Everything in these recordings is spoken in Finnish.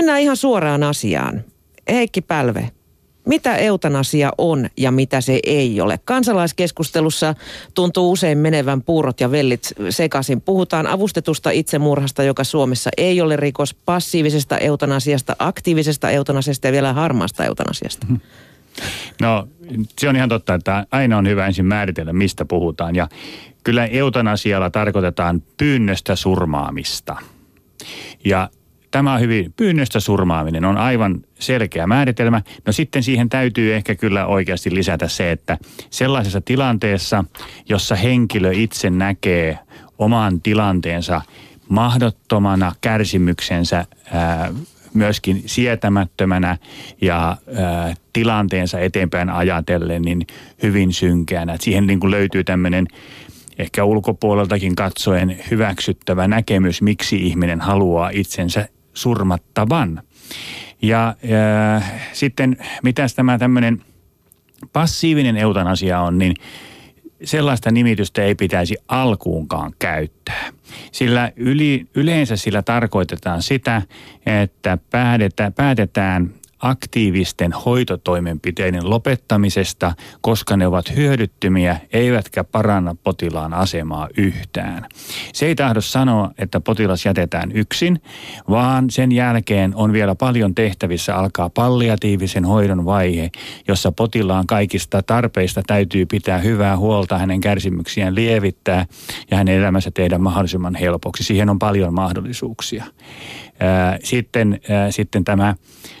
Mennään ihan suoraan asiaan. Heikki Pälve, mitä eutanasia on ja mitä se ei ole. Kansalaiskeskustelussa tuntuu usein menevän puurot ja vellit sekaisin. Puhutaan avustetusta itsemurhasta, joka Suomessa ei ole rikos, passiivisesta eutanasiasta, aktiivisesta eutanasiasta ja vielä harmaasta eutanasiasta. No se on ihan totta, että aina on hyvä ensin määritellä, mistä puhutaan. Ja kyllä eutanasialla tarkoitetaan pyynnöstä surmaamista. Ja Tämä on hyvin, pyynnöstä surmaaminen on aivan selkeä määritelmä. No sitten siihen täytyy ehkä kyllä oikeasti lisätä se, että sellaisessa tilanteessa, jossa henkilö itse näkee oman tilanteensa mahdottomana kärsimyksensä ää, myöskin sietämättömänä ja ää, tilanteensa eteenpäin ajatellen niin hyvin synkeänä. Et siihen niin löytyy tämmöinen ehkä ulkopuoleltakin katsoen hyväksyttävä näkemys, miksi ihminen haluaa itsensä surmattavan. Ja, ja sitten mitä tämä tämmöinen passiivinen eutanasia on, niin sellaista nimitystä ei pitäisi alkuunkaan käyttää. Sillä yli, yleensä sillä tarkoitetaan sitä, että päätetään, päätetään aktiivisten hoitotoimenpiteiden lopettamisesta, koska ne ovat hyödyttömiä eivätkä paranna potilaan asemaa yhtään. Se ei tahdo sanoa, että potilas jätetään yksin, vaan sen jälkeen on vielä paljon tehtävissä alkaa palliatiivisen hoidon vaihe, jossa potilaan kaikista tarpeista täytyy pitää hyvää huolta, hänen kärsimyksiään lievittää ja hänen elämänsä tehdä mahdollisimman helpoksi. Siihen on paljon mahdollisuuksia. Sitten, sitten tämä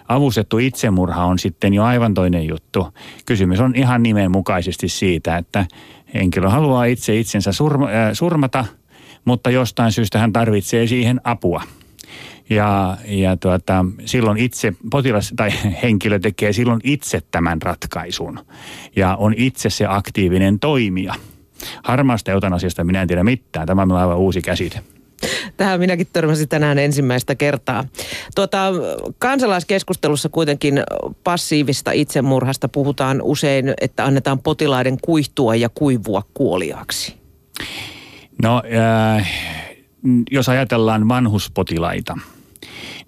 avustettu itsemurha on sitten jo aivan toinen juttu. Kysymys on ihan nimenmukaisesti siitä, että henkilö haluaa itse itsensä surma, surmata, mutta jostain syystä hän tarvitsee siihen apua. Ja, ja tuota, silloin itse potilas tai henkilö tekee silloin itse tämän ratkaisun ja on itse se aktiivinen toimija. Harmaasta eutanasiasta minä en tiedä mitään. Tämä on aivan uusi käsite. Tähän minäkin törmäsin tänään ensimmäistä kertaa. Tuota, kansalaiskeskustelussa kuitenkin passiivista itsemurhasta puhutaan usein, että annetaan potilaiden kuihtua ja kuivua kuoliaksi. No, äh, jos ajatellaan vanhuspotilaita,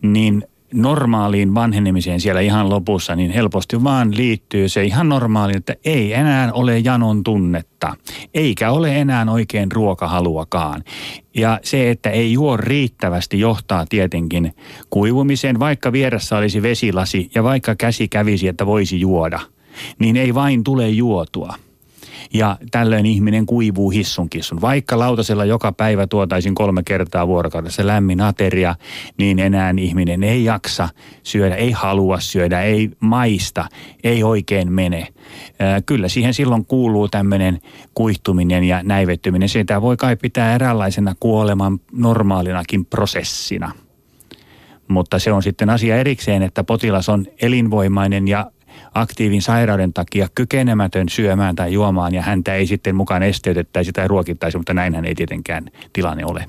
niin normaaliin vanhenemiseen siellä ihan lopussa, niin helposti vaan liittyy se ihan normaali, että ei enää ole janon tunnetta, eikä ole enää oikein ruokahaluakaan. Ja se, että ei juo riittävästi, johtaa tietenkin kuivumiseen, vaikka vieressä olisi vesilasi ja vaikka käsi kävisi, että voisi juoda, niin ei vain tule juotua – ja tällöin ihminen kuivuu hissun kissun. Vaikka lautasella joka päivä tuotaisiin kolme kertaa vuorokaudessa lämmin ateria, niin enää ihminen ei jaksa syödä, ei halua syödä, ei maista, ei oikein mene. Kyllä siihen silloin kuuluu tämmöinen kuihtuminen ja näivettyminen. Sitä voi kai pitää eräänlaisena kuoleman normaalinakin prosessina mutta se on sitten asia erikseen, että potilas on elinvoimainen ja aktiivin sairauden takia kykenemätön syömään tai juomaan ja häntä ei sitten mukaan esteytettäisi tai ruokittaisi, mutta näinhän ei tietenkään tilanne ole.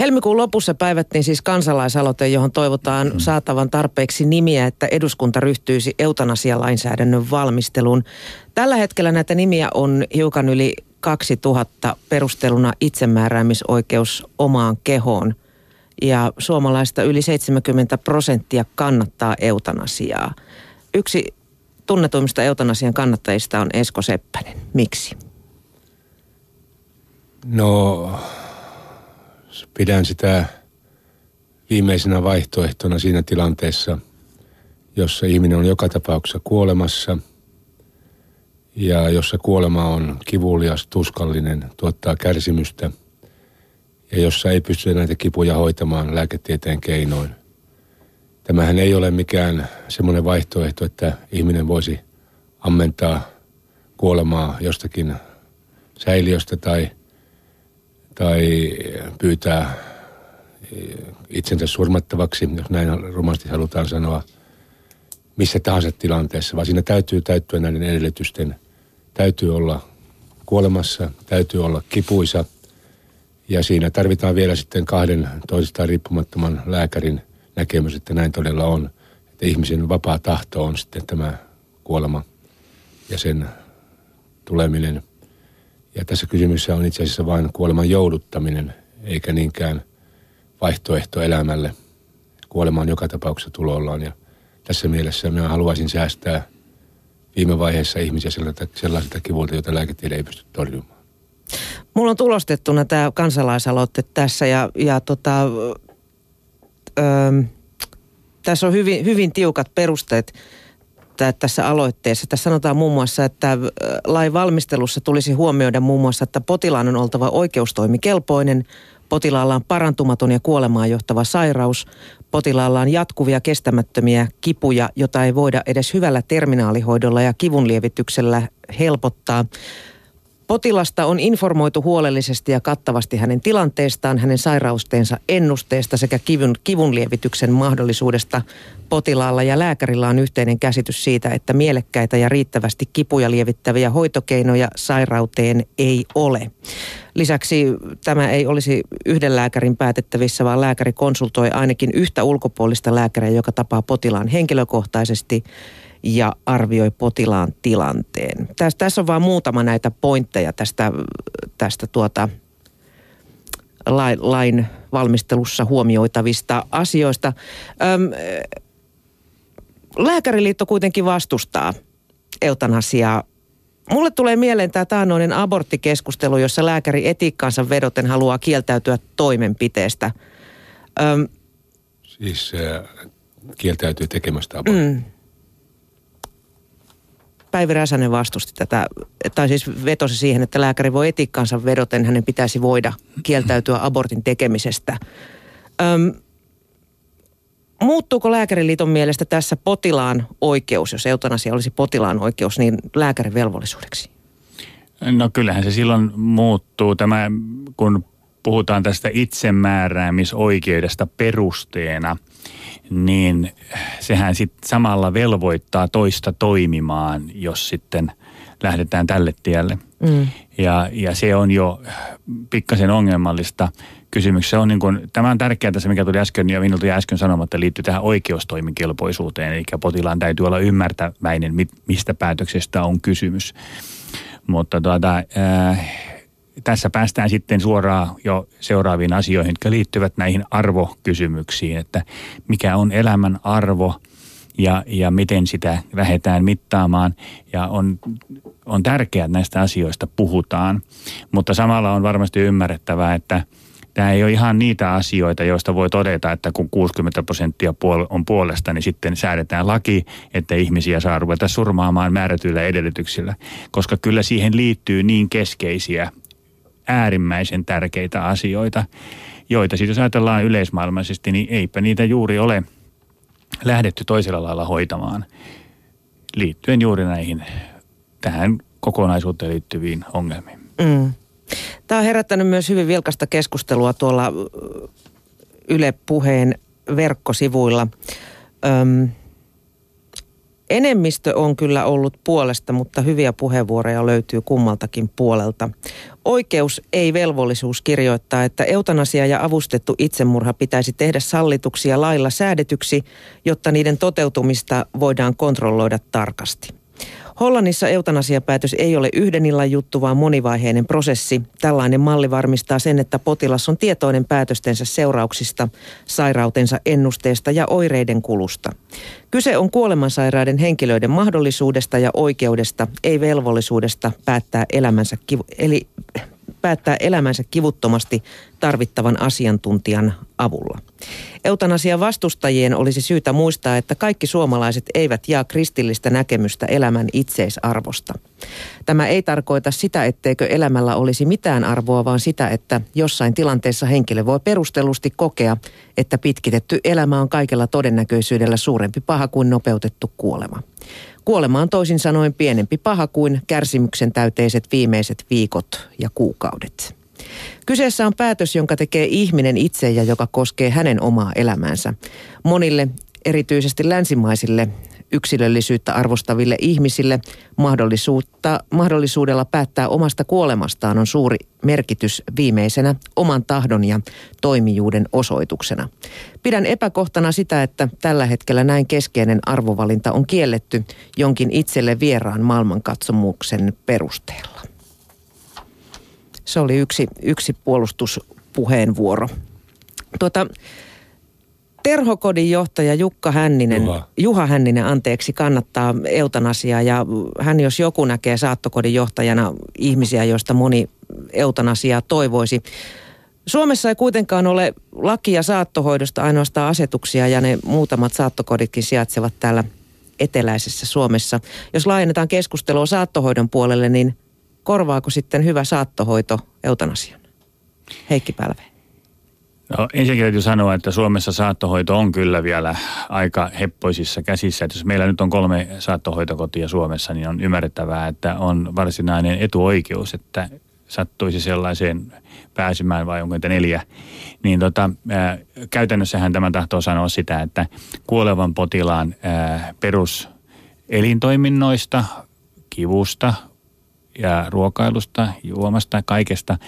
Helmikuun lopussa päivättiin siis kansalaisaloite, johon toivotaan mm. saatavan tarpeeksi nimiä, että eduskunta ryhtyisi eutanasialainsäädännön valmisteluun. Tällä hetkellä näitä nimiä on hiukan yli 2000 perusteluna itsemääräämisoikeus omaan kehoon. Ja suomalaista yli 70 prosenttia kannattaa eutanasiaa. Yksi tunnetuimmista eutanasian kannattajista on Esko Seppänen. Miksi? No, pidän sitä viimeisenä vaihtoehtona siinä tilanteessa, jossa ihminen on joka tapauksessa kuolemassa ja jossa kuolema on kivulias, tuskallinen, tuottaa kärsimystä ja jossa ei pysty näitä kipuja hoitamaan lääketieteen keinoin – Tämähän ei ole mikään semmoinen vaihtoehto, että ihminen voisi ammentaa kuolemaa jostakin säiliöstä tai, tai pyytää itsensä surmattavaksi, jos näin rumasti halutaan sanoa, missä tahansa tilanteessa, vaan siinä täytyy täyttyä näiden edellytysten. Täytyy olla kuolemassa, täytyy olla kipuisa ja siinä tarvitaan vielä sitten kahden toisistaan riippumattoman lääkärin – näkemys, että näin todella on. Että ihmisen vapaa tahto on sitten tämä kuolema ja sen tuleminen. Ja tässä kysymyksessä on itse asiassa vain kuoleman jouduttaminen, eikä niinkään vaihtoehto elämälle. kuolema on joka tapauksessa tulollaan ja tässä mielessä minä haluaisin säästää viime vaiheessa ihmisiä sellaisilta kivuilta, joita lääketiede ei pysty torjumaan. Mulla on tulostettuna tämä kansalaisaloite tässä ja, ja tota, öö, tässä on hyvin, hyvin tiukat perusteet tässä aloitteessa. Tässä sanotaan muun muassa, että lain valmistelussa tulisi huomioida muun muassa, että potilaan on oltava oikeustoimikelpoinen, potilaalla on parantumaton ja kuolemaan johtava sairaus, potilaalla on jatkuvia kestämättömiä kipuja, jota ei voida edes hyvällä terminaalihoidolla ja kivunlievityksellä helpottaa. Potilasta on informoitu huolellisesti ja kattavasti hänen tilanteestaan, hänen sairausteensa ennusteesta sekä kivun, kivunlievityksen mahdollisuudesta. Potilaalla ja lääkärillä on yhteinen käsitys siitä, että mielekkäitä ja riittävästi kipuja lievittäviä hoitokeinoja sairauteen ei ole. Lisäksi tämä ei olisi yhden lääkärin päätettävissä, vaan lääkäri konsultoi ainakin yhtä ulkopuolista lääkäriä, joka tapaa potilaan henkilökohtaisesti ja arvioi potilaan tilanteen. Tässä, tässä on vain muutama näitä pointteja tästä, tästä tuota, lain, lain valmistelussa huomioitavista asioista. Öm, Lääkäriliitto kuitenkin vastustaa eutanasiaa. Mulle tulee mieleen tämä taannoinen aborttikeskustelu, jossa lääkäri etiikkaansa vedoten haluaa kieltäytyä toimenpiteestä. Öm, siis äh, kieltäytyy tekemästä aborttia. Mm. Päivi Räsänen vastusti tätä, tai siis vetosi siihen, että lääkäri voi etiikkaansa vedoten, hänen pitäisi voida kieltäytyä abortin tekemisestä. Öm, muuttuuko lääkäriliiton mielestä tässä potilaan oikeus, jos eutanasia olisi potilaan oikeus, niin lääkärin velvollisuudeksi? No kyllähän se silloin muuttuu. Tämä, kun puhutaan tästä itsemääräämisoikeudesta perusteena – niin sehän sitten samalla velvoittaa toista toimimaan, jos sitten lähdetään tälle tielle. Mm. Ja, ja se on jo pikkasen ongelmallista kysymyksessä. On niin kuin, tämä on tärkeää tässä, mikä tuli äsken ja minulta äsken sanomatta, liittyy tähän oikeustoimikelpoisuuteen. Eli potilaan täytyy olla ymmärtäväinen, mistä päätöksestä on kysymys. Mutta tuota, äh, tässä päästään sitten suoraan jo seuraaviin asioihin, jotka liittyvät näihin arvokysymyksiin, että mikä on elämän arvo ja, ja miten sitä lähdetään mittaamaan. Ja on, on tärkeää, että näistä asioista puhutaan, mutta samalla on varmasti ymmärrettävää, että tämä ei ole ihan niitä asioita, joista voi todeta, että kun 60 prosenttia on puolesta, niin sitten säädetään laki, että ihmisiä saa ruveta surmaamaan määrätyillä edellytyksillä. Koska kyllä siihen liittyy niin keskeisiä äärimmäisen tärkeitä asioita, joita sitten jos ajatellaan yleismaailmaisesti, niin eipä niitä juuri ole lähdetty toisella lailla hoitamaan liittyen juuri näihin tähän kokonaisuuteen liittyviin ongelmiin. Mm. Tämä on herättänyt myös hyvin vilkasta keskustelua tuolla Yle Puheen verkkosivuilla. Öm, Enemmistö on kyllä ollut puolesta, mutta hyviä puheenvuoroja löytyy kummaltakin puolelta. Oikeus ei velvollisuus kirjoittaa, että eutanasia ja avustettu itsemurha pitäisi tehdä sallituksia lailla säädetyksi, jotta niiden toteutumista voidaan kontrolloida tarkasti. Hollannissa eutanasiapäätös ei ole yhden illan juttu, vaan monivaiheinen prosessi. Tällainen malli varmistaa sen, että potilas on tietoinen päätöstensä seurauksista, sairautensa ennusteesta ja oireiden kulusta. Kyse on kuolemansairaiden henkilöiden mahdollisuudesta ja oikeudesta, ei velvollisuudesta päättää elämänsä, eli päättää elämänsä kivuttomasti tarvittavan asiantuntijan avulla. Eutanasian vastustajien olisi syytä muistaa, että kaikki suomalaiset eivät jaa kristillistä näkemystä elämän itseisarvosta. Tämä ei tarkoita sitä, etteikö elämällä olisi mitään arvoa, vaan sitä, että jossain tilanteessa henkilö voi perustellusti kokea, että pitkitetty elämä on kaikella todennäköisyydellä suurempi paha kuin nopeutettu kuolema. Kuolema on toisin sanoen pienempi paha kuin kärsimyksen täyteiset viimeiset viikot ja kuukaudet. Kyseessä on päätös, jonka tekee ihminen itse ja joka koskee hänen omaa elämäänsä. Monille, erityisesti länsimaisille yksilöllisyyttä arvostaville ihmisille mahdollisuutta, mahdollisuudella päättää omasta kuolemastaan on suuri merkitys viimeisenä oman tahdon ja toimijuuden osoituksena. Pidän epäkohtana sitä, että tällä hetkellä näin keskeinen arvovalinta on kielletty jonkin itselle vieraan maailmankatsomuksen perusteella. Se oli yksi, yksi puolustuspuheenvuoro. Tuota, Terhokodin johtaja Jukka Hänninen, Juha. Juha Hänninen, anteeksi, kannattaa eutanasiaa ja hän jos joku näkee saattokodin johtajana ihmisiä, joista moni eutanasiaa toivoisi. Suomessa ei kuitenkaan ole lakia saattohoidosta, ainoastaan asetuksia ja ne muutamat saattokoditkin sijaitsevat täällä eteläisessä Suomessa. Jos laajennetaan keskustelua saattohoidon puolelle, niin korvaako sitten hyvä saattohoito eutanasian? Heikki Pälve. No, ensinnäkin täytyy sanoa, että Suomessa saattohoito on kyllä vielä aika heppoisissa käsissä. Että jos meillä nyt on kolme saattohoitokotia Suomessa, niin on ymmärrettävää, että on varsinainen etuoikeus, että sattuisi sellaiseen pääsemään vai onko niitä neljä, niin tota, ää, käytännössähän tämä tahtoo sanoa sitä, että kuolevan potilaan ää, peruselintoiminnoista, kivusta ja ruokailusta, juomasta, kaikesta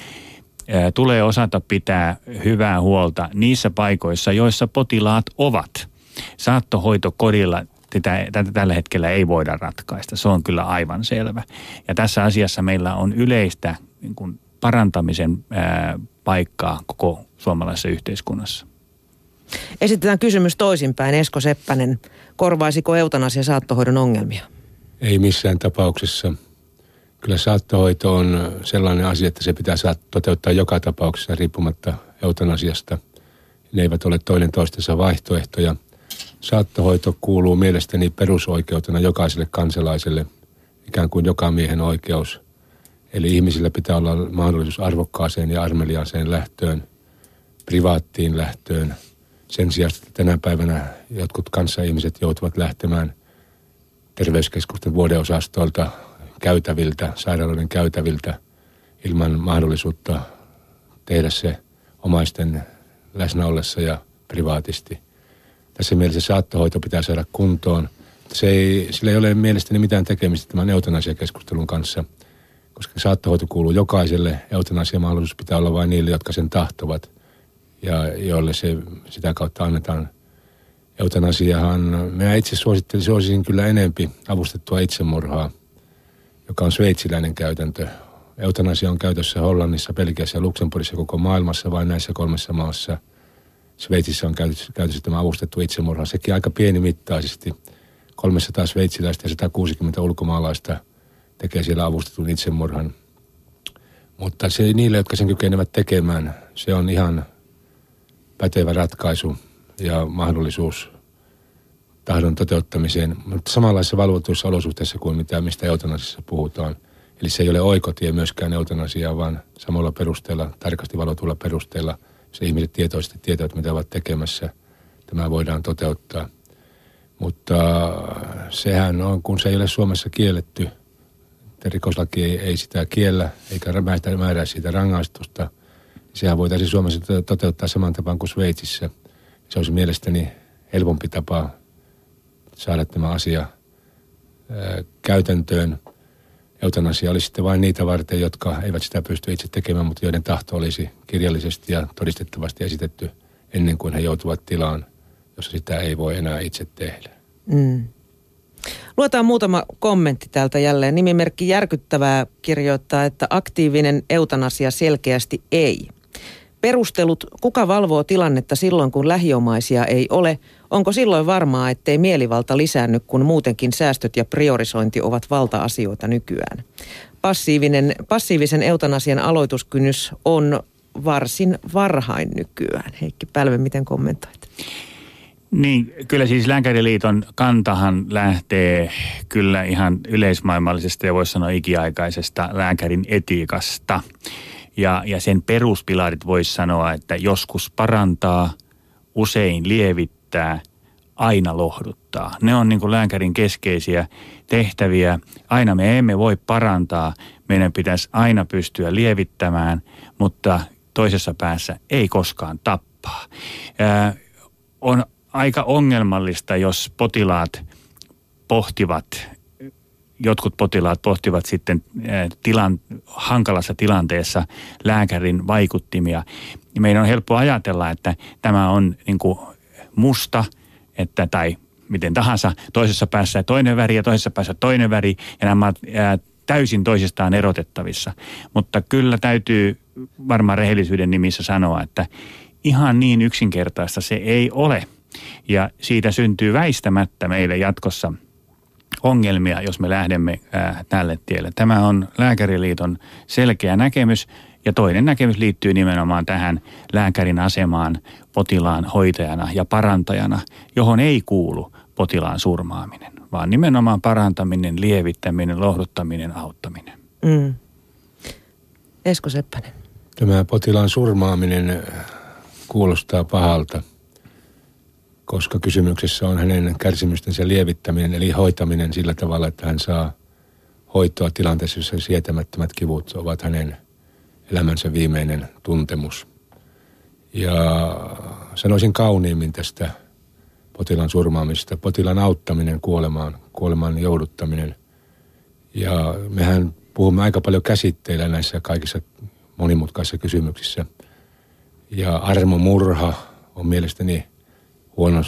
tulee osata pitää hyvää huolta niissä paikoissa, joissa potilaat ovat. Saattohoitokodilla tätä, tätä tällä hetkellä ei voida ratkaista. Se on kyllä aivan selvä. Ja tässä asiassa meillä on yleistä niin kuin parantamisen ää, paikkaa koko suomalaisessa yhteiskunnassa. Esitetään kysymys toisinpäin. Esko Seppänen, korvaisiko eutanasia saattohoidon ongelmia? Ei missään tapauksessa. Kyllä saattohoito on sellainen asia, että se pitää saada toteuttaa joka tapauksessa riippumatta eutanasiasta. Ne eivät ole toinen toistensa vaihtoehtoja. Saattohoito kuuluu mielestäni perusoikeutena jokaiselle kansalaiselle, ikään kuin joka miehen oikeus – Eli ihmisillä pitää olla mahdollisuus arvokkaaseen ja armeliaaseen lähtöön, privaattiin lähtöön. Sen sijaan, että tänä päivänä jotkut kanssaihmiset joutuvat lähtemään terveyskeskusten vuodeosastoilta, käytäviltä, sairaaloiden käytäviltä ilman mahdollisuutta tehdä se omaisten läsnä ollessa ja privaatisti. Tässä mielessä saattohoito pitää saada kuntoon. Se ei, sillä ei ole mielestäni mitään tekemistä tämän eutanasiakeskustelun kanssa – koska saattohoito kuuluu jokaiselle. Eutanasia mahdollisuus pitää olla vain niille, jotka sen tahtovat ja joille se sitä kautta annetaan. Eutanasiahan, minä itse suosittelisin, suosisin kyllä enempi avustettua itsemurhaa, joka on sveitsiläinen käytäntö. Eutanasia on käytössä Hollannissa, Belgiassa ja Luxemburgissa koko maailmassa, vain näissä kolmessa maassa. Sveitsissä on käytössä, käytössä tämä avustettu itsemurha, sekin aika pienimittaisesti. 300 sveitsiläistä ja 160 ulkomaalaista – tekee siellä avustetun itsemurhan. Mutta se niille, jotka sen kykenevät tekemään, se on ihan pätevä ratkaisu ja mahdollisuus tahdon toteuttamiseen, mutta samanlaisissa valvotuissa olosuhteissa kuin mitä, mistä eutanasissa puhutaan. Eli se ei ole oikotie myöskään eutanasiaa, vaan samalla perusteella, tarkasti valvotulla perusteella, se ihmiset tietoisesti tietävät, mitä ovat tekemässä. Tämä voidaan toteuttaa. Mutta sehän on, kun se ei ole Suomessa kielletty – että rikoslaki ei, ei sitä kiellä eikä määrää siitä rangaistusta. Sehän voitaisiin Suomessa toteuttaa saman tapaan kuin Sveitsissä. Se olisi mielestäni helpompi tapa saada tämä asia käytäntöön. Eutanasia olisi sitten vain niitä varten, jotka eivät sitä pysty itse tekemään, mutta joiden tahto olisi kirjallisesti ja todistettavasti esitetty ennen kuin he joutuvat tilaan, jossa sitä ei voi enää itse tehdä. Mm. Luetaan muutama kommentti täältä jälleen. Nimimerkki järkyttävää kirjoittaa, että aktiivinen eutanasia selkeästi ei. Perustelut, kuka valvoo tilannetta silloin, kun lähiomaisia ei ole, onko silloin varmaa, ettei mielivalta lisäänny, kun muutenkin säästöt ja priorisointi ovat valta-asioita nykyään. Passiivinen, passiivisen eutanasian aloituskynnys on varsin varhain nykyään. Heikki Pälve, miten kommentoit? Niin, kyllä siis Lääkäriliiton kantahan lähtee kyllä ihan yleismaailmallisesta ja voisi sanoa ikiaikaisesta lääkärin etiikasta. Ja, ja sen peruspilarit voisi sanoa, että joskus parantaa, usein lievittää, aina lohduttaa. Ne on niin kuin lääkärin keskeisiä tehtäviä. Aina me emme voi parantaa, meidän pitäisi aina pystyä lievittämään, mutta toisessa päässä ei koskaan tappaa. Ää, on aika ongelmallista, jos potilaat pohtivat, jotkut potilaat pohtivat sitten eh, tilan, hankalassa tilanteessa lääkärin vaikuttimia. Meidän on helppo ajatella, että tämä on niin kuin musta, että, tai miten tahansa, toisessa päässä toinen väri ja toisessa päässä toinen väri, ja nämä ovat eh, täysin toisistaan erotettavissa. Mutta kyllä täytyy varmaan rehellisyyden nimissä sanoa, että ihan niin yksinkertaista se ei ole – Ja siitä syntyy väistämättä meille jatkossa ongelmia, jos me lähdemme ää, tälle tielle. Tämä on Lääkäriliiton selkeä näkemys ja toinen näkemys liittyy nimenomaan tähän lääkärin asemaan potilaan hoitajana ja parantajana, johon ei kuulu potilaan surmaaminen, vaan nimenomaan parantaminen, lievittäminen, lohduttaminen, auttaminen. Mm. Esko Seppänen. Tämä potilaan surmaaminen kuulostaa pahalta, koska kysymyksessä on hänen kärsimystensä lievittäminen, eli hoitaminen sillä tavalla, että hän saa hoitoa tilanteessa, jossa sietämättömät kivut ovat hänen elämänsä viimeinen tuntemus. Ja sanoisin kauniimmin tästä potilaan surmaamisesta, potilaan auttaminen kuolemaan, kuolemaan jouduttaminen. Ja mehän puhumme aika paljon käsitteillä näissä kaikissa monimutkaisissa kysymyksissä. Ja armomurha on mielestäni huono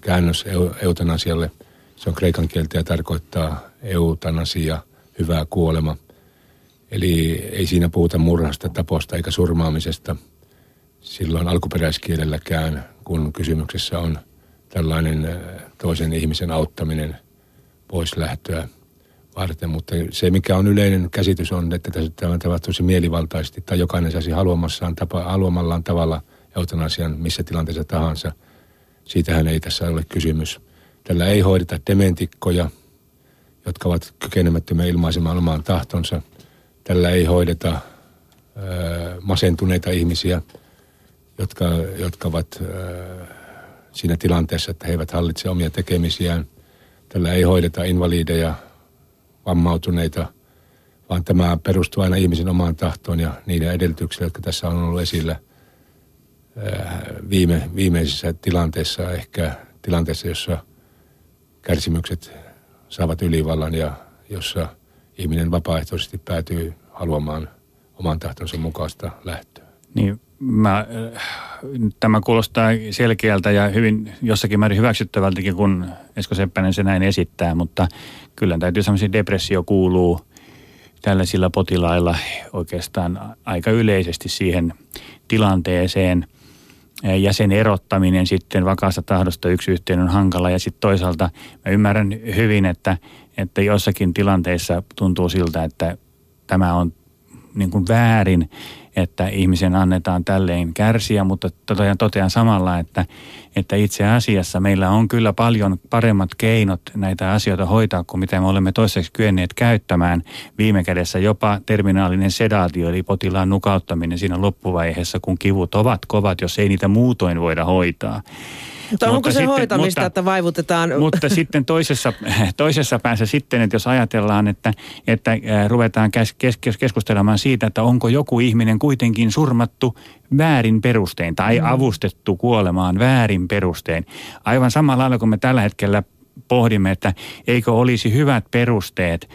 käännös eutanasialle. Se on kreikan kieltä ja tarkoittaa eutanasia, hyvää kuolema. Eli ei siinä puhuta murhasta, taposta eikä surmaamisesta silloin alkuperäiskielelläkään, kun kysymyksessä on tällainen toisen ihmisen auttaminen pois lähtöä varten, mutta se mikä on yleinen käsitys on, että tämä tapahtuisi mielivaltaisesti tai jokainen saisi haluamassaan tapa, haluamallaan tavalla eutanasian missä tilanteessa tahansa. Siitähän ei tässä ole kysymys. Tällä ei hoideta dementikkoja, jotka ovat kykenemättömiä ilmaisemaan omaan tahtonsa. Tällä ei hoideta ö, masentuneita ihmisiä, jotka, jotka ovat ö, siinä tilanteessa, että he eivät hallitse omia tekemisiään. Tällä ei hoideta invalideja, vammautuneita, vaan tämä perustuu aina ihmisen omaan tahtoon ja niiden edellytyksille, jotka tässä on ollut esillä viime, viimeisissä tilanteissa, ehkä tilanteessa, jossa kärsimykset saavat ylivallan ja jossa ihminen vapaaehtoisesti päätyy haluamaan oman tahtonsa mukaista lähtöä. Niin, mä, tämä kuulostaa selkeältä ja hyvin jossakin määrin hyväksyttävältäkin, kun Esko Seppänen se näin esittää, mutta kyllä täytyy sellaisia depressio kuuluu tällaisilla potilailla oikeastaan aika yleisesti siihen tilanteeseen – ja sen erottaminen sitten vakaasta tahdosta yksi yhteen on hankala. Ja sitten toisaalta mä ymmärrän hyvin, että, että jossakin tilanteissa tuntuu siltä, että tämä on niin kuin väärin, että ihmisen annetaan tälleen kärsiä, mutta totean, totean samalla, että, että itse asiassa meillä on kyllä paljon paremmat keinot näitä asioita hoitaa kuin mitä me olemme toiseksi kyenneet käyttämään. Viime kädessä jopa terminaalinen sedaatio, eli potilaan nukauttaminen siinä loppuvaiheessa, kun kivut ovat kovat, jos ei niitä muutoin voida hoitaa. Mutta, mutta onko se sitten, hoitamista, mutta, että vaivutetaan? Mutta sitten toisessa, toisessa päässä sitten, että jos ajatellaan, että, että ruvetaan kes, kes, keskustelemaan siitä, että onko joku ihminen kuitenkin surmattu väärin perustein tai mm. avustettu kuolemaan väärin perustein. Aivan samalla lailla kuin me tällä hetkellä pohdimme, että eikö olisi hyvät perusteet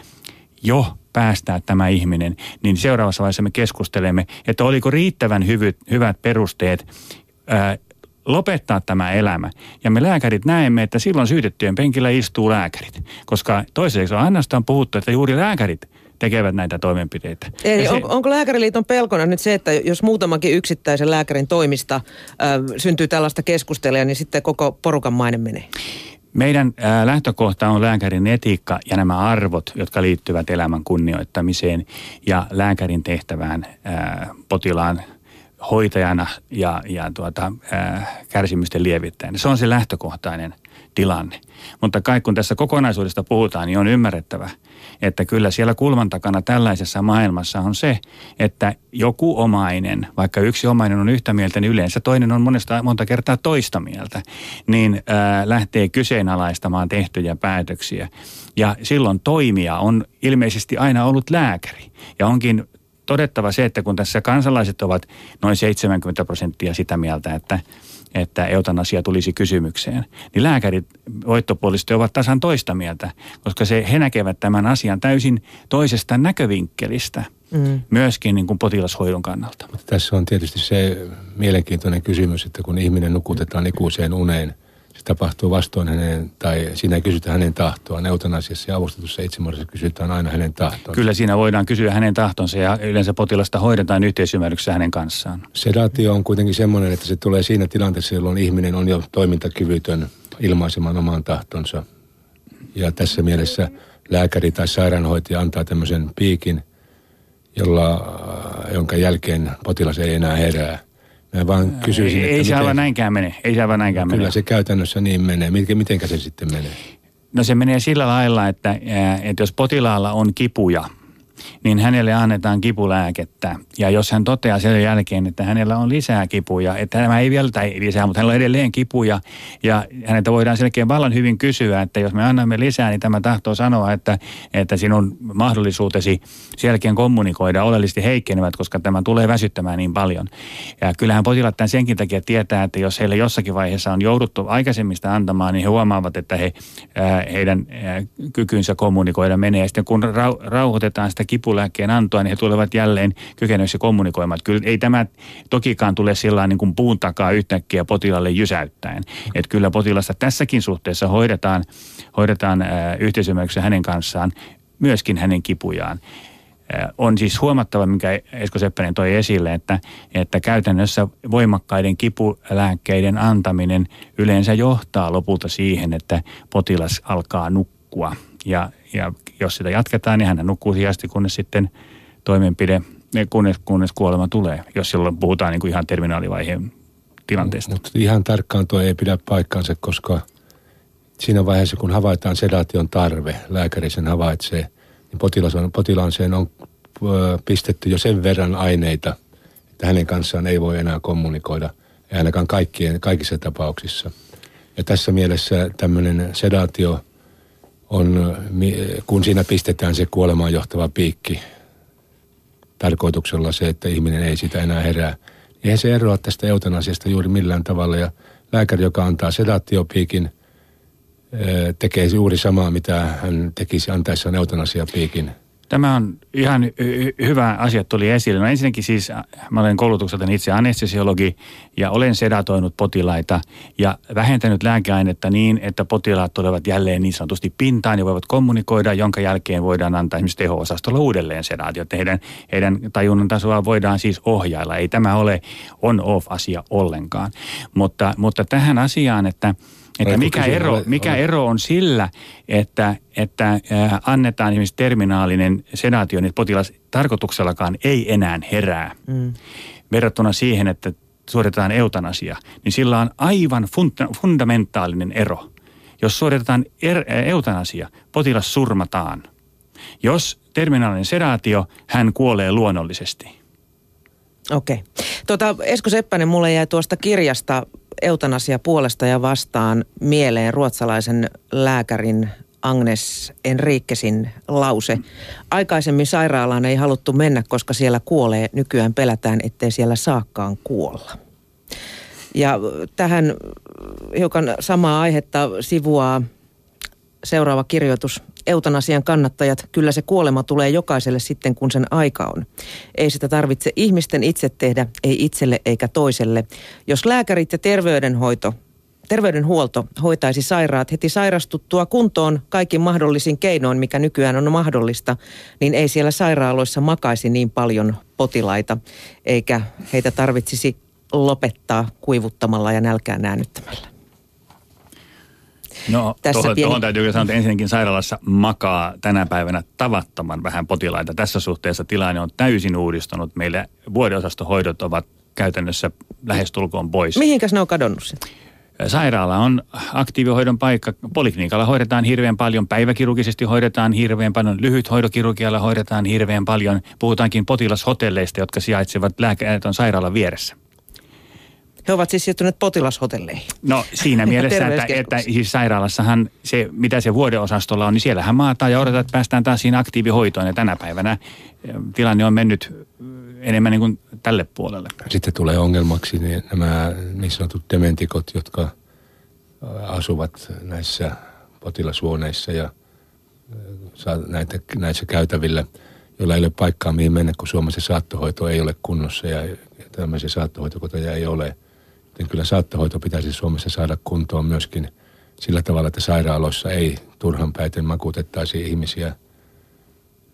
jo päästää tämä ihminen, niin seuraavassa vaiheessa me keskustelemme, että oliko riittävän hyvyt, hyvät perusteet ää, lopettaa tämä elämä. Ja me lääkärit näemme, että silloin syytettyjen penkillä istuu lääkärit. Koska toiseksi on ainoastaan puhuttu, että juuri lääkärit tekevät näitä toimenpiteitä. Eli se, on, onko Lääkäriliiton pelkona nyt se, että jos muutamakin yksittäisen lääkärin toimista äh, syntyy tällaista keskustelua, niin sitten koko porukan maine menee? Meidän lähtökohta on lääkärin etiikka ja nämä arvot, jotka liittyvät elämän kunnioittamiseen ja lääkärin tehtävään ää, potilaan hoitajana ja, ja tuota, kärsimysten lievittäjänä. Se on se lähtökohtainen tilanne. Mutta kai kun tässä kokonaisuudesta puhutaan, niin on ymmärrettävä, että kyllä siellä kulman takana tällaisessa maailmassa on se, että joku omainen, vaikka yksi omainen on yhtä mieltä, niin yleensä toinen on monesta, monta kertaa toista mieltä, niin ää, lähtee kyseenalaistamaan tehtyjä päätöksiä. Ja silloin toimija on ilmeisesti aina ollut lääkäri. Ja onkin todettava se, että kun tässä kansalaiset ovat noin 70 prosenttia sitä mieltä, että, että eutanasia tulisi kysymykseen, niin lääkärit voittopuolisesti ovat tasan toista mieltä, koska se, he näkevät tämän asian täysin toisesta näkövinkkelistä. Mm. Myöskin niin kuin potilashoidon kannalta. Mutta tässä on tietysti se mielenkiintoinen kysymys, että kun ihminen nukutetaan ikuiseen uneen se tapahtuu vastoin hänen, tai siinä ei kysytä hänen tahtoaan. Eutanasiassa ja avustetussa itsemurhassa kysytään aina hänen tahtoon. Kyllä siinä voidaan kysyä hänen tahtonsa ja yleensä potilasta hoidetaan yhteisymmärryksessä hänen kanssaan. Sedaatio on kuitenkin semmoinen, että se tulee siinä tilanteessa, jolloin ihminen on jo toimintakyvytön ilmaisemaan oman tahtonsa. Ja tässä mielessä lääkäri tai sairaanhoitaja antaa tämmöisen piikin, jolla, jonka jälkeen potilas ei enää herää. Vaan kysyisin, ei, että ei se aivan näinkään mene. Ei se aivan näinkään Kyllä mene. se käytännössä niin menee. Miten, mitenkä se sitten menee? No se menee sillä lailla, että, että jos potilaalla on kipuja, niin hänelle annetaan kipulääkettä. Ja jos hän toteaa sen jälkeen, että hänellä on lisää kipuja, että tämä ei vielä tai lisää, mutta hänellä on edelleen kipuja, ja häneltä voidaan selkeän vallan hyvin kysyä, että jos me annamme lisää, niin tämä tahtoo sanoa, että, että sinun mahdollisuutesi sen jälkeen kommunikoida oleellisesti heikkenevät, koska tämä tulee väsyttämään niin paljon. Ja kyllähän potilaat tämän senkin takia tietää, että jos heille jossakin vaiheessa on jouduttu aikaisemmista antamaan, niin he huomaavat, että he, heidän kykynsä kommunikoida menee. Ja sitten kun rau, rauhoitetaan sitä kipulääkkeen antoa, niin he tulevat jälleen kykeneväksi kommunikoimaan. Kyllä ei tämä tokikaan tule sillä niin kuin puun takaa yhtäkkiä potilaalle jysäyttäen. Että kyllä potilasta tässäkin suhteessa hoidetaan, hoidetaan ää, yhteisymmärryksessä hänen kanssaan myöskin hänen kipujaan. Ää, On siis huomattava, minkä Esko Seppänen toi esille, että, että käytännössä voimakkaiden kipulääkkeiden antaminen yleensä johtaa lopulta siihen, että potilas alkaa nukkua. Ja, ja jos sitä jatketaan, niin hän nukkuu siihen asti, kunnes sitten toimenpide, kunnes, kunnes kuolema tulee, jos silloin puhutaan niin kuin ihan terminaalivaiheen tilanteesta. Mutta ihan tarkkaan tuo ei pidä paikkaansa, koska siinä vaiheessa, kun havaitaan sedaation tarve, lääkäri sen havaitsee, niin potilas on, potilaaseen on pistetty jo sen verran aineita, että hänen kanssaan ei voi enää kommunikoida, ainakaan kaikkien, kaikissa tapauksissa. Ja tässä mielessä tämmöinen sedaatio on, kun siinä pistetään se kuolemaan johtava piikki, tarkoituksella se, että ihminen ei sitä enää herää. Eihän se eroa tästä eutanasiasta juuri millään tavalla. Ja lääkäri, joka antaa sedaatiopiikin, tekee juuri samaa, mitä hän tekisi antaessaan eutanasiapiikin. Tämä on ihan hy- hyvä asia tuli esille. No ensinnäkin siis äh, mä olen koulutukselta itse anestesiologi ja olen sedatoinut potilaita ja vähentänyt lääkeainetta niin, että potilaat tulevat jälleen niin sanotusti pintaan ja voivat kommunikoida, jonka jälkeen voidaan antaa esimerkiksi teho-osastolla uudelleen sedaatio. Heidän, heidän tajunnan tasoa voidaan siis ohjailla. Ei tämä ole on-off-asia ollenkaan. Mutta, mutta tähän asiaan, että että mikä ero, Ole- mikä ole- ero on sillä, että, että äh, annetaan esimerkiksi terminaalinen sedaatio, niin potilas tarkoituksellakaan ei enää herää. Mm. Verrattuna siihen, että suoritetaan eutanasia, niin sillä on aivan funda- fundamentaalinen ero. Jos suoritetaan er, eutanasia, potilas surmataan. Jos terminaalinen sedaatio, hän kuolee luonnollisesti. Okei. Tota, Esko Seppänen, mulle jäi tuosta kirjasta eutanasia puolesta ja vastaan mieleen ruotsalaisen lääkärin Agnes Enriquesin lause. Aikaisemmin sairaalaan ei haluttu mennä, koska siellä kuolee. Nykyään pelätään, ettei siellä saakkaan kuolla. Ja tähän hiukan samaa aihetta sivuaa seuraava kirjoitus. Eutanasian kannattajat, kyllä se kuolema tulee jokaiselle sitten, kun sen aika on. Ei sitä tarvitse ihmisten itse tehdä, ei itselle eikä toiselle. Jos lääkärit ja terveydenhoito, terveydenhuolto hoitaisi sairaat heti sairastuttua kuntoon kaikin mahdollisin keinoin, mikä nykyään on mahdollista, niin ei siellä sairaaloissa makaisi niin paljon potilaita, eikä heitä tarvitsisi lopettaa kuivuttamalla ja nälkään näännyttämällä. No, Tässä tuohon, pieni- tuohon täytyy sanoa, että ensinnäkin sairaalassa makaa tänä päivänä tavattoman vähän potilaita. Tässä suhteessa tilanne on täysin uudistunut. Meillä vuodeosastohoidot ovat käytännössä lähestulkoon pois. Mihinkäs ne on kadonnut sitten? Sairaala on aktiivihoidon paikka. Poliklinikalla hoidetaan hirveän paljon, päiväkirurgisesti hoidetaan hirveän paljon, lyhythoidokirurgialla hoidetaan hirveän paljon. Puhutaankin potilashotelleista, jotka sijaitsevat lääkäritön sairaalan vieressä. He ovat siis siirtyneet potilashotelleihin. No siinä mielessä, että, että siis sairaalassahan se, mitä se vuodeosastolla on, niin siellähän maataan ja odotetaan, että päästään taas siinä aktiivihoitoon. Ja tänä päivänä eh, tilanne on mennyt eh, enemmän niin kuin tälle puolelle. Sitten tulee ongelmaksi niin nämä niin sanotut dementikot, jotka ä, asuvat näissä potilashuoneissa ja näitä, näissä käytävillä, joilla ei ole paikkaa mihin mennä, kun Suomessa saattohoito ei ole kunnossa ja, ja tämmöisiä saattohoitokoteja ei ole. Niin kyllä saattohoito pitäisi Suomessa saada kuntoon myöskin sillä tavalla, että sairaaloissa ei turhan päiten makuutettaisi ihmisiä,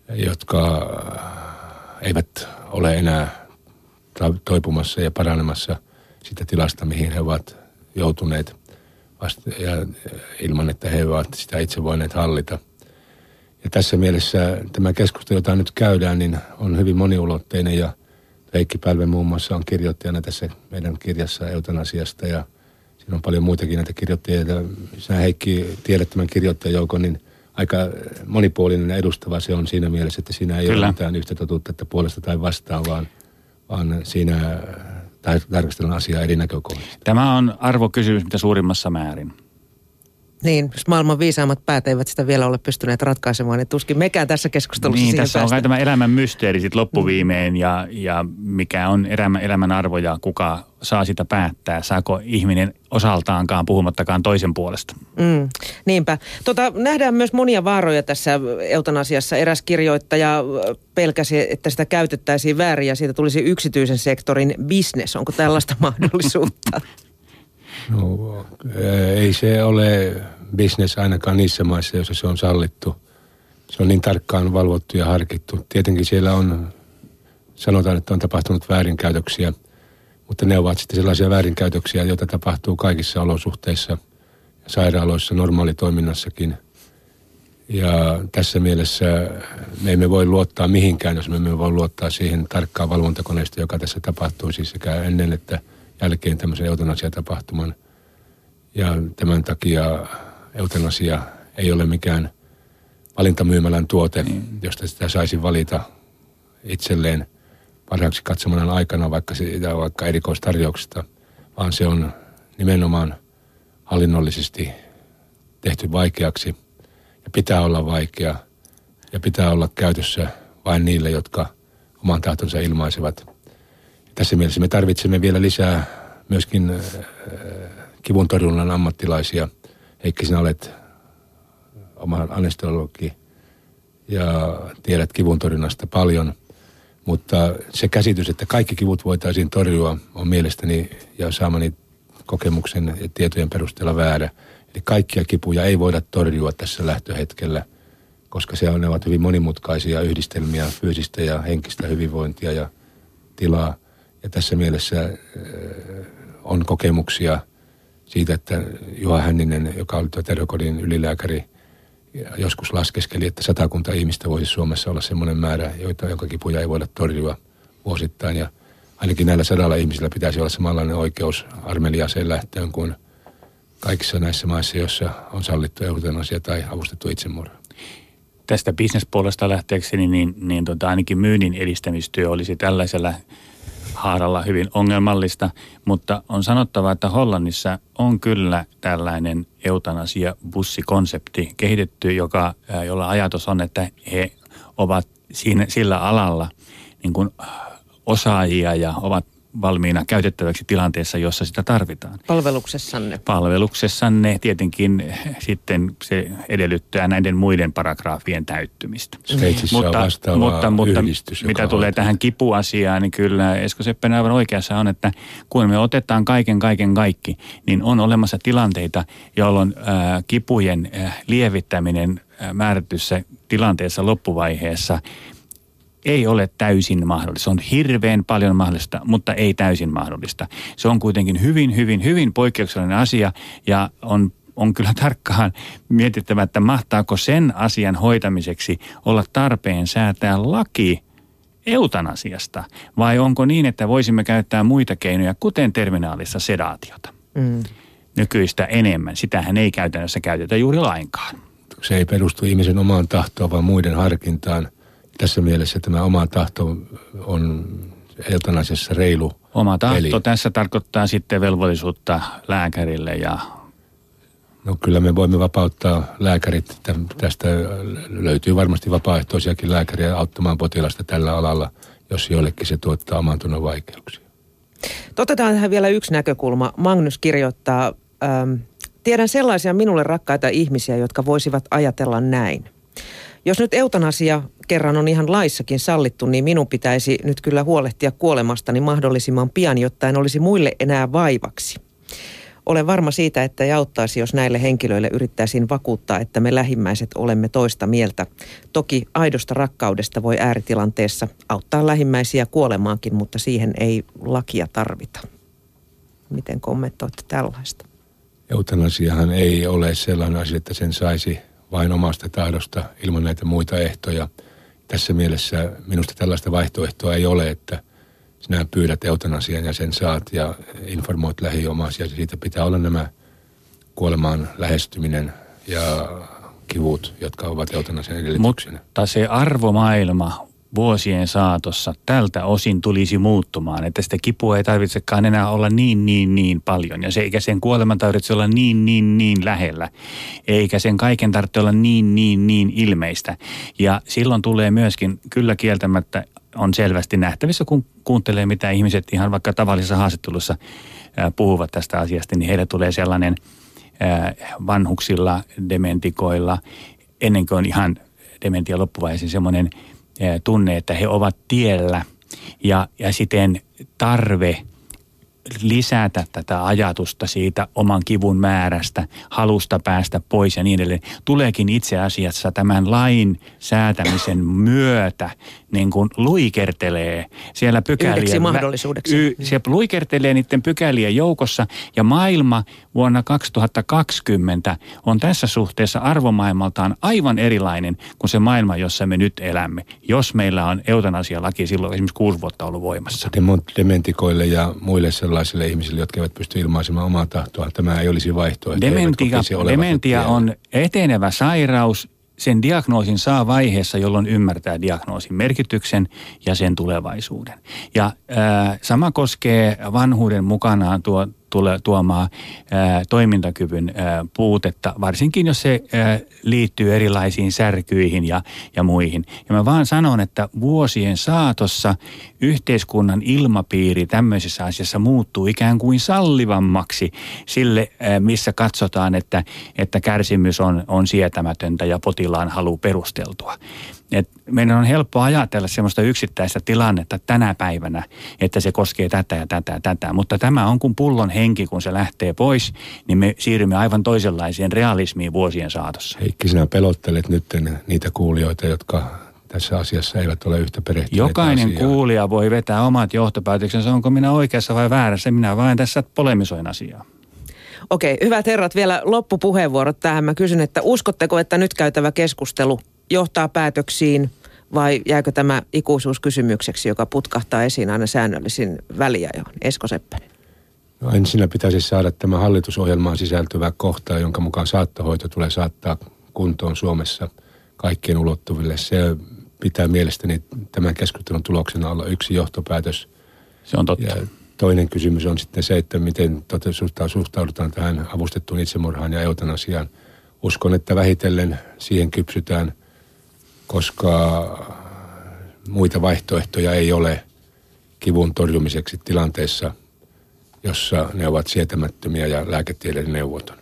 jotka eivät ole enää toipumassa ja paranemassa sitä tilasta, mihin he ovat joutuneet vasta, ja ilman, että he ovat sitä itse voineet hallita. Ja tässä mielessä tämä keskustelu, jota nyt käydään, niin on hyvin moniulotteinen ja Heikki Pälve muun muassa on kirjoittajana tässä meidän kirjassa eutanasiasta ja siinä on paljon muitakin näitä kirjoittajia. Sinä Heikki tiedät tämän kirjoittajajoukon, niin aika monipuolinen edustava se on siinä mielessä, että siinä ei Kyllä. ole mitään yhtä totuutta, että puolesta tai vastaan, vaan, vaan siinä tarkastellaan asiaa eri näkökohdista. Tämä on arvokysymys mitä suurimmassa määrin. Niin, jos maailman viisaammat päät eivät sitä vielä ole pystyneet ratkaisemaan, niin tuskin mekään tässä keskustelussa Niin, tässä päästä. on tämä elämän mysteeri sitten loppuviimeen ja, ja mikä on elämän, elämän arvo ja kuka saa sitä päättää. Saako ihminen osaltaankaan puhumattakaan toisen puolesta? Mm, niinpä. Tota, nähdään myös monia vaaroja tässä eutanasiassa. Eräs kirjoittaja pelkäsi, että sitä käytettäisiin väärin ja siitä tulisi yksityisen sektorin bisnes. Onko tällaista mahdollisuutta? No, ei se ole bisnes ainakaan niissä maissa, joissa se on sallittu. Se on niin tarkkaan valvottu ja harkittu. Tietenkin siellä on, sanotaan, että on tapahtunut väärinkäytöksiä, mutta ne ovat sitten sellaisia väärinkäytöksiä, joita tapahtuu kaikissa olosuhteissa, sairaaloissa, normaalitoiminnassakin. Ja tässä mielessä me emme voi luottaa mihinkään, jos me emme voi luottaa siihen tarkkaan valvontakoneesta, joka tässä tapahtuu siis sekä ennen että – jälkeen tämmöisen eutanasiatapahtuman. Ja tämän takia eutanasia ei ole mikään valintamyymälän tuote, niin. josta sitä saisi valita itselleen parhaaksi katsomanan aikana vaikka, siitä, vaikka erikoistarjouksesta, vaan se on nimenomaan hallinnollisesti tehty vaikeaksi ja pitää olla vaikea ja pitää olla käytössä vain niille, jotka oman tahtonsa ilmaisevat tässä mielessä me tarvitsemme vielä lisää myöskin äh, kivun torjunnan ammattilaisia. Heikki, sinä olet oma anestesiologi ja tiedät kivun torjunnasta paljon, mutta se käsitys, että kaikki kivut voitaisiin torjua, on mielestäni ja saamani kokemuksen ja tietojen perusteella väärä. Eli kaikkia kipuja ei voida torjua tässä lähtöhetkellä, koska se on, ne ovat hyvin monimutkaisia yhdistelmiä fyysistä ja henkistä hyvinvointia ja tilaa – ja tässä mielessä äh, on kokemuksia siitä, että Juha Hänninen, joka oli tuo ylilääkäri, joskus laskeskeli, että satakunta ihmistä voisi Suomessa olla semmoinen määrä, joita, jonka kipuja ei voida torjua vuosittain. Ja ainakin näillä sadalla ihmisillä pitäisi olla samanlainen oikeus armeliaseen lähtöön kuin kaikissa näissä maissa, joissa on sallittu eutanasia tai avustettu itsemurha. Tästä bisnespuolesta lähteekseni, niin, niin tota, ainakin myynnin edistämistyö olisi tällaisella haaralla hyvin ongelmallista, mutta on sanottava, että Hollannissa on kyllä tällainen eutanasia-bussikonsepti kehitetty, joka, jolla ajatus on, että he ovat siinä, sillä alalla niin kuin osaajia ja ovat valmiina käytettäväksi tilanteessa, jossa sitä tarvitaan. Palveluksessanne? Palveluksessanne tietenkin sitten se edellyttää näiden muiden paragraafien täyttymistä. Sveitsissä mutta, on mutta, mutta yhdistys, mitä tulee hoitaa. tähän kipuasiaan, niin kyllä Esko Seppänen aivan oikeassa on, että kun me otetaan kaiken kaiken kaikki, niin on olemassa tilanteita, jolloin ää, kipujen ää, lievittäminen ää, määrätyssä tilanteessa loppuvaiheessa – ei ole täysin mahdollista. Se on hirveän paljon mahdollista, mutta ei täysin mahdollista. Se on kuitenkin hyvin, hyvin, hyvin poikkeuksellinen asia ja on on kyllä tarkkaan mietittävä, että mahtaako sen asian hoitamiseksi olla tarpeen säätää laki eutanasiasta vai onko niin, että voisimme käyttää muita keinoja, kuten terminaalissa sedaatiota. Mm. Nykyistä enemmän. Sitähän ei käytännössä käytetä juuri lainkaan. Se ei perustu ihmisen omaan tahtoon, vaan muiden harkintaan – tässä mielessä tämä oma tahto on eutanasiassa reilu Oma tahto peli. tässä tarkoittaa sitten velvollisuutta lääkärille ja... No kyllä me voimme vapauttaa lääkärit. Tästä löytyy varmasti vapaaehtoisiakin lääkäriä auttamaan potilasta tällä alalla, jos joillekin se tuottaa oman tunnon vaikeuksia. Otetaan tähän vielä yksi näkökulma. Magnus kirjoittaa, ähm, tiedän sellaisia minulle rakkaita ihmisiä, jotka voisivat ajatella näin – Jos nyt eutanasia kerran on ihan laissakin sallittu, niin minun pitäisi nyt kyllä huolehtia kuolemastani mahdollisimman pian, jotta en olisi muille enää vaivaksi. Olen varma siitä, että ei auttaisi, jos näille henkilöille yrittäisiin vakuuttaa, että me lähimmäiset olemme toista mieltä. Toki aidosta rakkaudesta voi ääritilanteessa auttaa lähimmäisiä kuolemaankin, mutta siihen ei lakia tarvita. Miten kommentoitte tällaista? Eutanasiahan ei ole sellainen asia, että sen saisi vain omasta tahdosta ilman näitä muita ehtoja. Tässä mielessä minusta tällaista vaihtoehtoa ei ole, että sinä pyydät eutanasian ja sen saat ja informoit lähiomaisia. Siitä pitää olla nämä kuolemaan lähestyminen ja kivut, jotka ovat eutanasian edellytyksenä. Mutta se arvomaailma vuosien saatossa tältä osin tulisi muuttumaan, että sitä kipua ei tarvitsekaan enää olla niin, niin, niin paljon. Ja se, eikä sen kuoleman tarvitse olla niin, niin, niin lähellä. Eikä sen kaiken tarvitse olla niin, niin, niin ilmeistä. Ja silloin tulee myöskin kyllä kieltämättä on selvästi nähtävissä, kun kuuntelee, mitä ihmiset ihan vaikka tavallisessa haastattelussa puhuvat tästä asiasta, niin heille tulee sellainen vanhuksilla, dementikoilla, ennen kuin on ihan dementia loppuvaiheessa semmoinen – tunne, että he ovat tiellä ja, ja siten tarve lisätä tätä ajatusta siitä oman kivun määrästä, halusta päästä pois ja niin edelleen, tuleekin itse asiassa tämän lain säätämisen myötä niin kuin luikertelee siellä. Yhdeksi mahdollisuudeksi. Y, se luikertelee niiden pykälien joukossa ja maailma vuonna 2020 on tässä suhteessa arvomaailmaltaan aivan erilainen kuin se maailma, jossa me nyt elämme. Jos meillä on eutanasialaki silloin esimerkiksi kuusi vuotta ollut voimassa. Dementikoille ja muille sellaisille ihmisille, jotka eivät pysty ilmaisemaan omaa tahtoa, tämä ei olisi vaihtoehto. Dementia, dementia on etenevä sairaus, sen diagnoosin saa vaiheessa, jolloin ymmärtää diagnoosin merkityksen ja sen tulevaisuuden. Ja ää, sama koskee vanhuuden mukanaan tuo, tule, tuomaa ää, toimintakyvyn ää, puutetta, varsinkin jos se ää, liittyy erilaisiin särkyihin ja, ja muihin. Ja mä vaan sanon, että vuosien saatossa yhteiskunnan ilmapiiri tämmöisessä asiassa muuttuu ikään kuin sallivammaksi sille, ää, missä katsotaan, että, että kärsimys on, on sietämätöntä ja potilaan halu perusteltua. Et meidän on helppo ajatella sellaista yksittäistä tilannetta tänä päivänä, että se koskee tätä ja tätä ja tätä. Mutta tämä on kuin pullon henki, kun se lähtee pois, niin me siirrymme aivan toisenlaiseen realismiin vuosien saatossa. Heikki, sinä pelottelet nyt niitä kuulijoita, jotka tässä asiassa eivät ole yhtä perehtyneitä Jokainen asiaan. kuulija voi vetää omat johtopäätöksensä, onko minä oikeassa vai väärässä. Minä vain tässä polemisoin asiaa. Okei, hyvät herrat, vielä loppupuheenvuorot tähän. Mä kysyn, että uskotteko, että nyt käytävä keskustelu johtaa päätöksiin vai jääkö tämä ikuisuuskysymykseksi, joka putkahtaa esiin aina säännöllisin väliajoin? Esko Seppänen. No ensinnä pitäisi saada tämä hallitusohjelmaan sisältyvä kohta, jonka mukaan saattohoito tulee saattaa kuntoon Suomessa kaikkien ulottuville. Se pitää mielestäni tämän keskustelun tuloksena olla yksi johtopäätös. Se on totta. Ja toinen kysymys on sitten se, että miten suhtaudutaan tähän avustettuun itsemurhaan ja eutanasiaan. Uskon, että vähitellen siihen kypsytään – koska muita vaihtoehtoja ei ole kivun torjumiseksi tilanteessa, jossa ne ovat sietämättömiä ja lääketieteellinen neuvoton.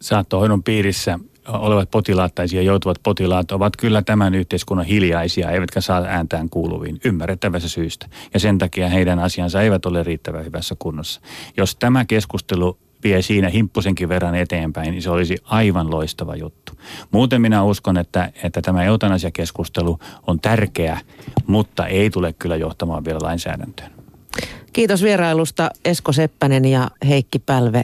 Saattohoidon piirissä olevat potilaat tai siihen joutuvat potilaat ovat kyllä tämän yhteiskunnan hiljaisia, eivätkä saa ääntään kuuluviin ymmärrettävässä syystä. Ja sen takia heidän asiansa eivät ole riittävän hyvässä kunnossa. Jos tämä keskustelu vie siinä himppusenkin verran eteenpäin, niin se olisi aivan loistava juttu. Muuten minä uskon, että, että tämä eutanasiakeskustelu on tärkeä, mutta ei tule kyllä johtamaan vielä lainsäädäntöön. Kiitos vierailusta Esko Seppänen ja Heikki Pälve